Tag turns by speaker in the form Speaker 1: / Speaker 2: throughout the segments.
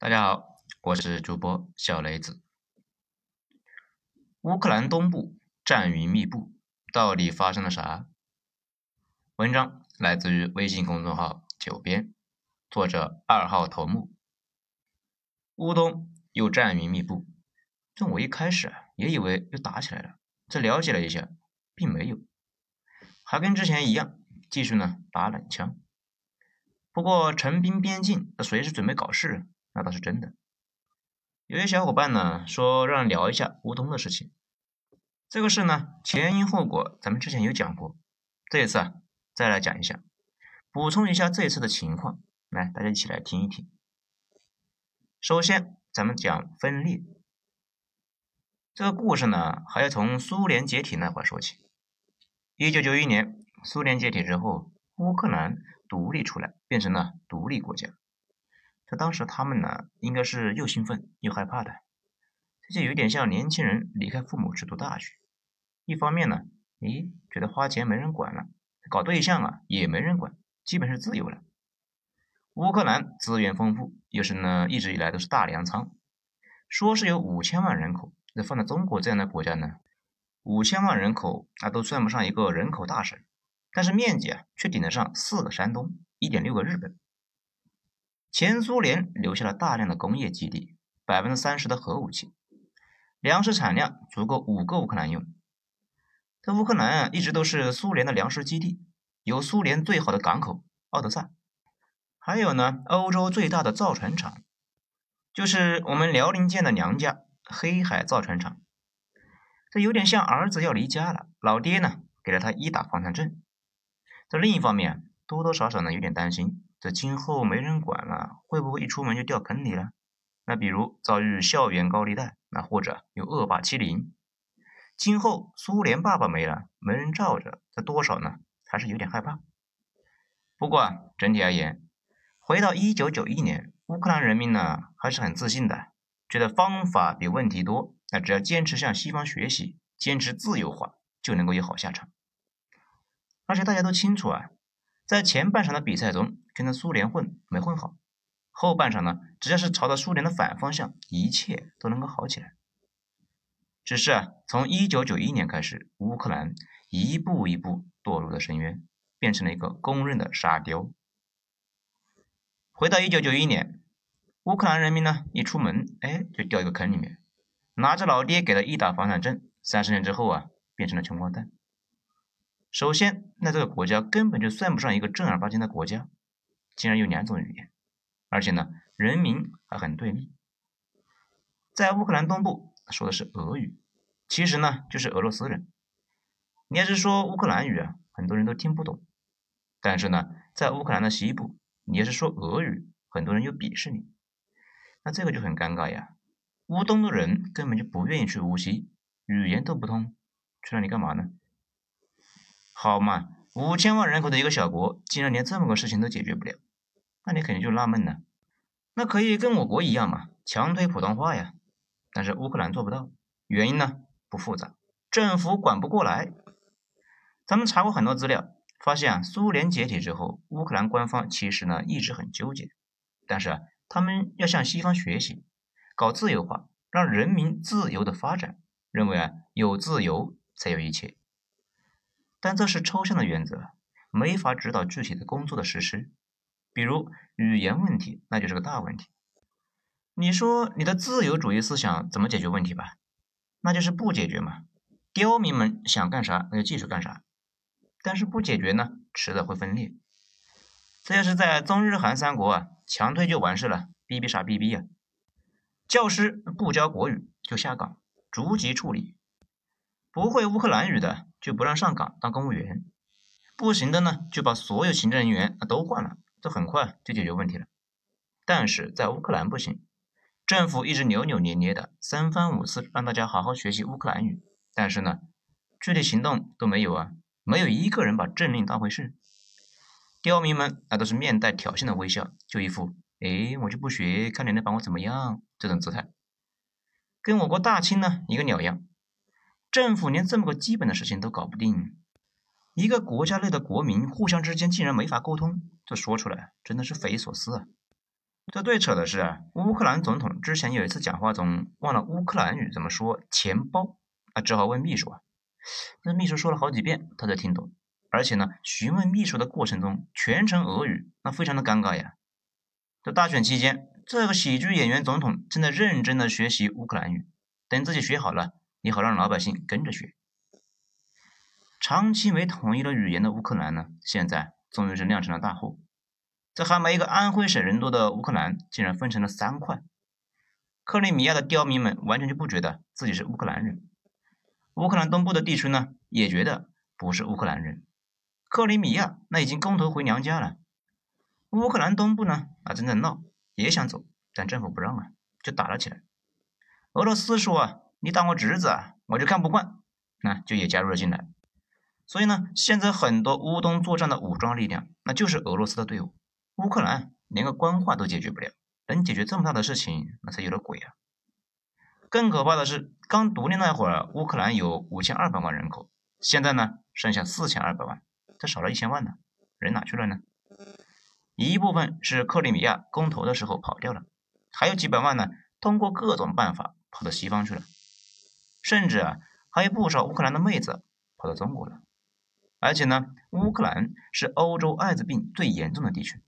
Speaker 1: 大家好，我是主播小雷子。乌克兰东部战云密布，到底发生了啥？文章来自于微信公众号“九编”，作者二号头目。乌东又战云密布，这我一开始啊也以为又打起来了，这了解了一下，并没有，还跟之前一样，继续呢打冷枪。不过陈兵边境，那随时准备搞事。那倒是真的。有些小伙伴呢说让聊一下乌东的事情，这个事呢前因后果咱们之前有讲过，这一次啊再来讲一下，补充一下这一次的情况，来大家一起来听一听。首先咱们讲分裂，这个故事呢还要从苏联解体那会儿说起。一九九一年苏联解体之后，乌克兰独立出来，变成了独立国家。在当时，他们呢，应该是又兴奋又害怕的，这就有点像年轻人离开父母去读大学。一方面呢，咦，觉得花钱没人管了，搞对象啊也没人管，基本是自由了。乌克兰资源丰富，又是呢一直以来都是大粮仓，说是有五千万人口，那放在中国这样的国家呢，五千万人口那都算不上一个人口大省，但是面积啊却顶得上四个山东，一点六个日本。前苏联留下了大量的工业基地，百分之三十的核武器，粮食产量足够五个乌克兰用。这乌克兰，一直都是苏联的粮食基地，有苏联最好的港口奥德萨，还有呢，欧洲最大的造船厂，就是我们辽宁舰的娘家黑海造船厂。这有点像儿子要离家了，老爹呢给了他一打房产证。这另一方面，多多少少呢有点担心。这今后没人管了，会不会一出门就掉坑里了？那比如遭遇校园高利贷，那或者有恶霸欺凌。今后苏联爸爸没了，没人罩着，这多少呢？还是有点害怕。不过啊，整体而言，回到一九九一年，乌克兰人民呢还是很自信的，觉得方法比问题多。那只要坚持向西方学习，坚持自由化，就能够有好下场。而且大家都清楚啊。在前半场的比赛中，跟着苏联混没混好，后半场呢，只要是朝着苏联的反方向，一切都能够好起来。只是啊，从一九九一年开始，乌克兰一步一步堕入了深渊，变成了一个公认的沙雕。回到一九九一年，乌克兰人民呢，一出门，哎，就掉一个坑里面，拿着老爹给的一打房产证，三十年之后啊，变成了穷光蛋。首先，那这个国家根本就算不上一个正儿八经的国家，竟然有两种语言，而且呢，人民还很对立。在乌克兰东部说的是俄语，其实呢就是俄罗斯人。你要是说乌克兰语啊，很多人都听不懂。但是呢，在乌克兰的西部，你要是说俄语，很多人又鄙视你。那这个就很尴尬呀。乌东的人根本就不愿意去乌西，语言都不通，去那里干嘛呢？好嘛，五千万人口的一个小国，竟然连这么个事情都解决不了，那你肯定就纳闷了。那可以跟我国一样嘛，强推普通话呀。但是乌克兰做不到，原因呢不复杂，政府管不过来。咱们查过很多资料，发现啊，苏联解体之后，乌克兰官方其实呢一直很纠结，但是啊，他们要向西方学习，搞自由化，让人民自由的发展，认为啊有自由才有一切。但这是抽象的原则，没法指导具体的工作的实施。比如语言问题，那就是个大问题。你说你的自由主义思想怎么解决问题吧？那就是不解决嘛。刁民们想干啥，那就继续干啥。但是不解决呢，迟早会分裂。这要是在中日韩三国啊，强推就完事了，逼逼啥逼逼啊？教师不教国语就下岗，逐级处理。不会乌克兰语的就不让上岗当公务员，不行的呢就把所有行政人员啊都换了，这很快就解决问题了。但是在乌克兰不行，政府一直扭扭捏捏的，三番五次让大家好好学习乌克兰语，但是呢，具体行动都没有啊，没有一个人把政令当回事。刁民们那都是面带挑衅的微笑，就一副哎我就不学，看你能把我怎么样这种姿态，跟我国大清呢一个鸟样。政府连这么个基本的事情都搞不定，一个国家内的国民互相之间竟然没法沟通，这说出来真的是匪夷所思啊！这最扯的是，乌克兰总统之前有一次讲话中忘了乌克兰语怎么说钱包啊，只好问秘书啊。那秘书说了好几遍，他才听懂。而且呢，询问秘书的过程中全程俄语，那非常的尴尬呀。在大选期间，这个喜剧演员总统正在认真的学习乌克兰语，等自己学好了，也好让老百姓跟着学。长期没统一了语言的乌克兰呢，现在终于是酿成了大祸。这还没一个安徽省人多的乌克兰，竟然分成了三块。克里米亚的刁民们完全就不觉得自己是乌克兰人，乌克兰东部的地区呢，也觉得不是乌克兰人。克里米亚那已经公投回娘家了，乌克兰东部呢啊正在闹，也想走，但政府不让啊，就打了起来。俄罗斯说啊，你当我侄子啊，我就看不惯，那就也加入了进来。所以呢，现在很多乌东作战的武装力量，那就是俄罗斯的队伍。乌克兰连个官话都解决不了，能解决这么大的事情，那才有了鬼啊！更可怕的是，刚独立那会儿，乌克兰有五千二百万人口，现在呢剩下四千二百万。这少了一千万呢，人哪去了呢？一部分是克里米亚公投的时候跑掉了，还有几百万呢，通过各种办法跑到西方去了，甚至啊，还有不少乌克兰的妹子跑到中国了。而且呢，乌克兰是欧洲艾滋病最严重的地区。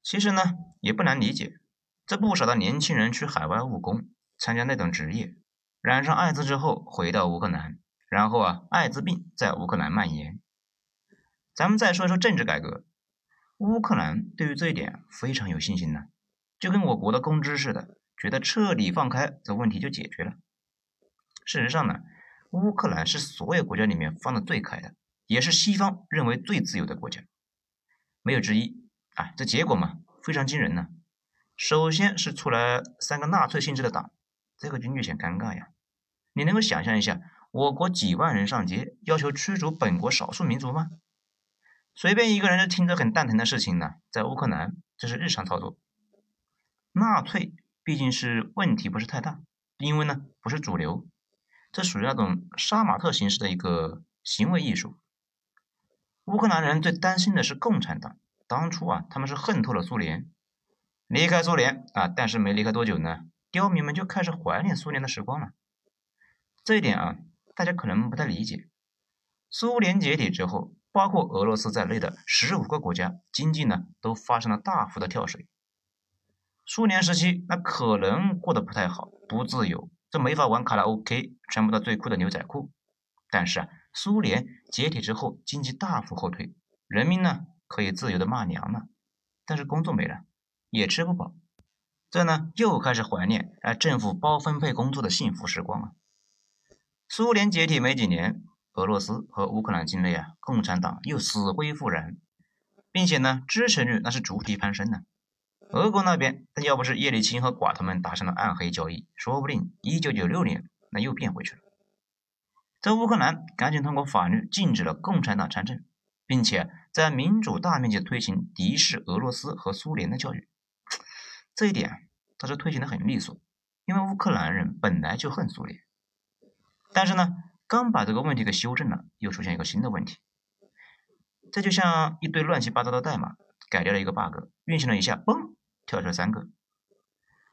Speaker 1: 其实呢，也不难理解，这不少的年轻人去海外务工，参加那种职业，染上艾滋之后回到乌克兰，然后啊，艾滋病在乌克兰蔓延。咱们再说一说政治改革，乌克兰对于这一点非常有信心呢，就跟我国的公知似的，觉得彻底放开这问题就解决了。事实上呢，乌克兰是所有国家里面放的最开的，也是西方认为最自由的国家，没有之一。啊，这结果嘛，非常惊人呢。首先是出来三个纳粹性质的党，这个就略显尴尬呀。你能够想象一下，我国几万人上街要求驱逐本国少数民族吗？随便一个人就听着很蛋疼的事情呢，在乌克兰这是日常操作。纳粹毕竟是问题不是太大，因为呢不是主流，这属于那种杀马特形式的一个行为艺术。乌克兰人最担心的是共产党，当初啊他们是恨透了苏联，离开苏联啊，但是没离开多久呢，刁民们就开始怀念苏联的时光了。这一点啊，大家可能不太理解。苏联解体之后。包括俄罗斯在内的十五个国家经济呢都发生了大幅的跳水。苏联时期那可能过得不太好，不自由，这没法玩卡拉 OK，穿不到最酷的牛仔裤。但是啊，苏联解体之后经济大幅后退，人民呢可以自由的骂娘了，但是工作没了，也吃不饱，这呢又开始怀念啊政府包分配工作的幸福时光了。苏联解体没几年。俄罗斯和乌克兰境内啊，共产党又死灰复燃，并且呢，支持率那是逐级攀升呢。俄国那边，那要不是叶利钦和寡头们达成了暗黑交易，说不定一九九六年那又变回去了。在乌克兰，赶紧通过法律禁止了共产党参政，并且在民主大面积推行敌视俄罗斯和苏联的教育。这一点他是推行的很利索，因为乌克兰人本来就恨苏联，但是呢。刚把这个问题给修正了，又出现一个新的问题。这就像一堆乱七八糟的代码，改掉了一个 bug，运行了一下，嘣，跳出三个。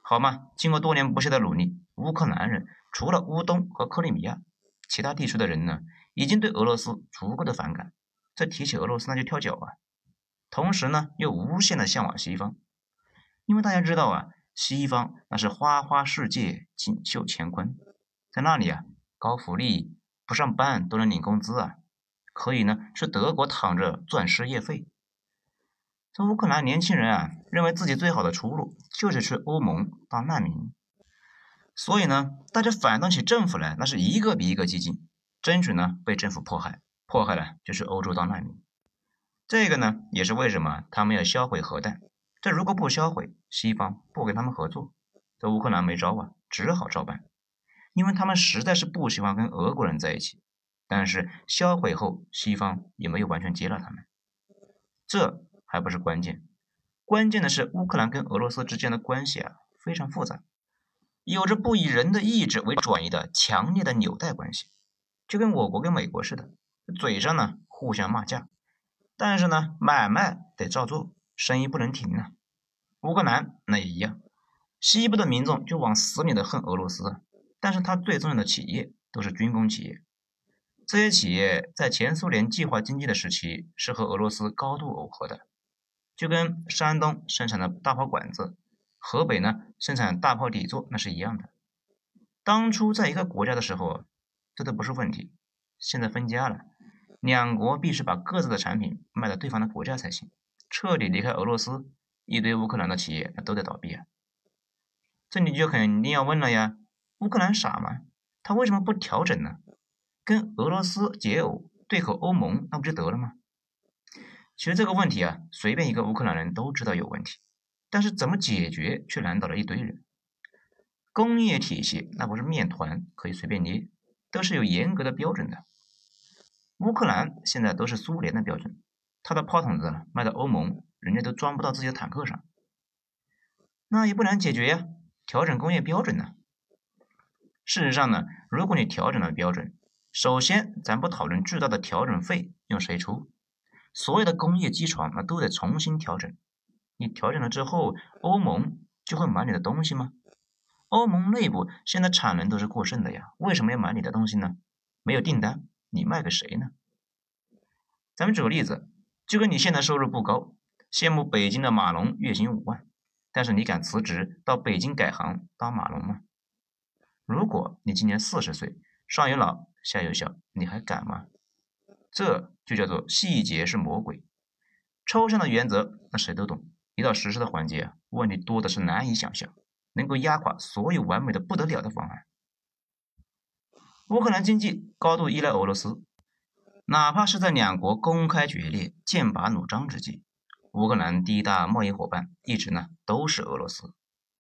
Speaker 1: 好嘛，经过多年不懈的努力，乌克兰人除了乌东和克里米亚，其他地区的人呢，已经对俄罗斯足够的反感。这提起俄罗斯那就跳脚啊。同时呢，又无限的向往西方，因为大家知道啊，西方那是花花世界，锦绣乾坤，在那里啊，高福利。不上班都能领工资啊，可以呢，去德国躺着赚失业费。这乌克兰年轻人啊，认为自己最好的出路就是去欧盟当难民，所以呢，大家反动起政府来，那是一个比一个激进，争取呢被政府迫害，迫害了就去欧洲当难民。这个呢，也是为什么他们要销毁核弹。这如果不销毁，西方不跟他们合作，这乌克兰没招啊，只好照办。因为他们实在是不喜欢跟俄国人在一起，但是销毁后，西方也没有完全接纳他们。这还不是关键，关键的是乌克兰跟俄罗斯之间的关系啊非常复杂，有着不以人的意志为转移的强烈的纽带关系，就跟我国跟美国似的，嘴上呢互相骂架，但是呢买卖得照做，生意不能停啊。乌克兰那也一样，西部的民众就往死里的恨俄罗斯，但是他最重要的企业都是军工企业，这些企业在前苏联计划经济的时期是和俄罗斯高度耦合的，就跟山东生产的大炮管子，河北呢生产大炮底座那是一样的。当初在一个国家的时候，这都不是问题，现在分家了，两国必须把各自的产品卖到对方的国家才行，彻底离开俄罗斯。一堆乌克兰的企业，那都得倒闭啊！这你就肯定要问了呀，乌克兰傻吗？他为什么不调整呢？跟俄罗斯结偶，对口欧盟，那不就得了吗？其实这个问题啊，随便一个乌克兰人都知道有问题，但是怎么解决却难倒了一堆人。工业体系那不是面团可以随便捏，都是有严格的标准的。乌克兰现在都是苏联的标准，它的炮筒子卖到欧盟。人家都装不到自己的坦克上，那也不难解决呀，调整工业标准呢。事实上呢，如果你调整了标准，首先咱不讨论巨大的调整费用谁出，所有的工业机床那都得重新调整。你调整了之后，欧盟就会买你的东西吗？欧盟内部现在产能都是过剩的呀，为什么要买你的东西呢？没有订单，你卖给谁呢？咱们举个例子，就跟你现在收入不高。羡慕北京的码农月薪五万，但是你敢辞职到北京改行当码农吗？如果你今年四十岁，上有老下有小，你还敢吗？这就叫做细节是魔鬼，抽象的原则那谁都懂，一到实施的环节，问题多的是难以想象，能够压垮所有完美的不得了的方案。乌克兰经济高度依赖俄罗斯，哪怕是在两国公开决裂、剑拔弩张之际。乌克兰第一大贸易伙伴一直呢都是俄罗斯。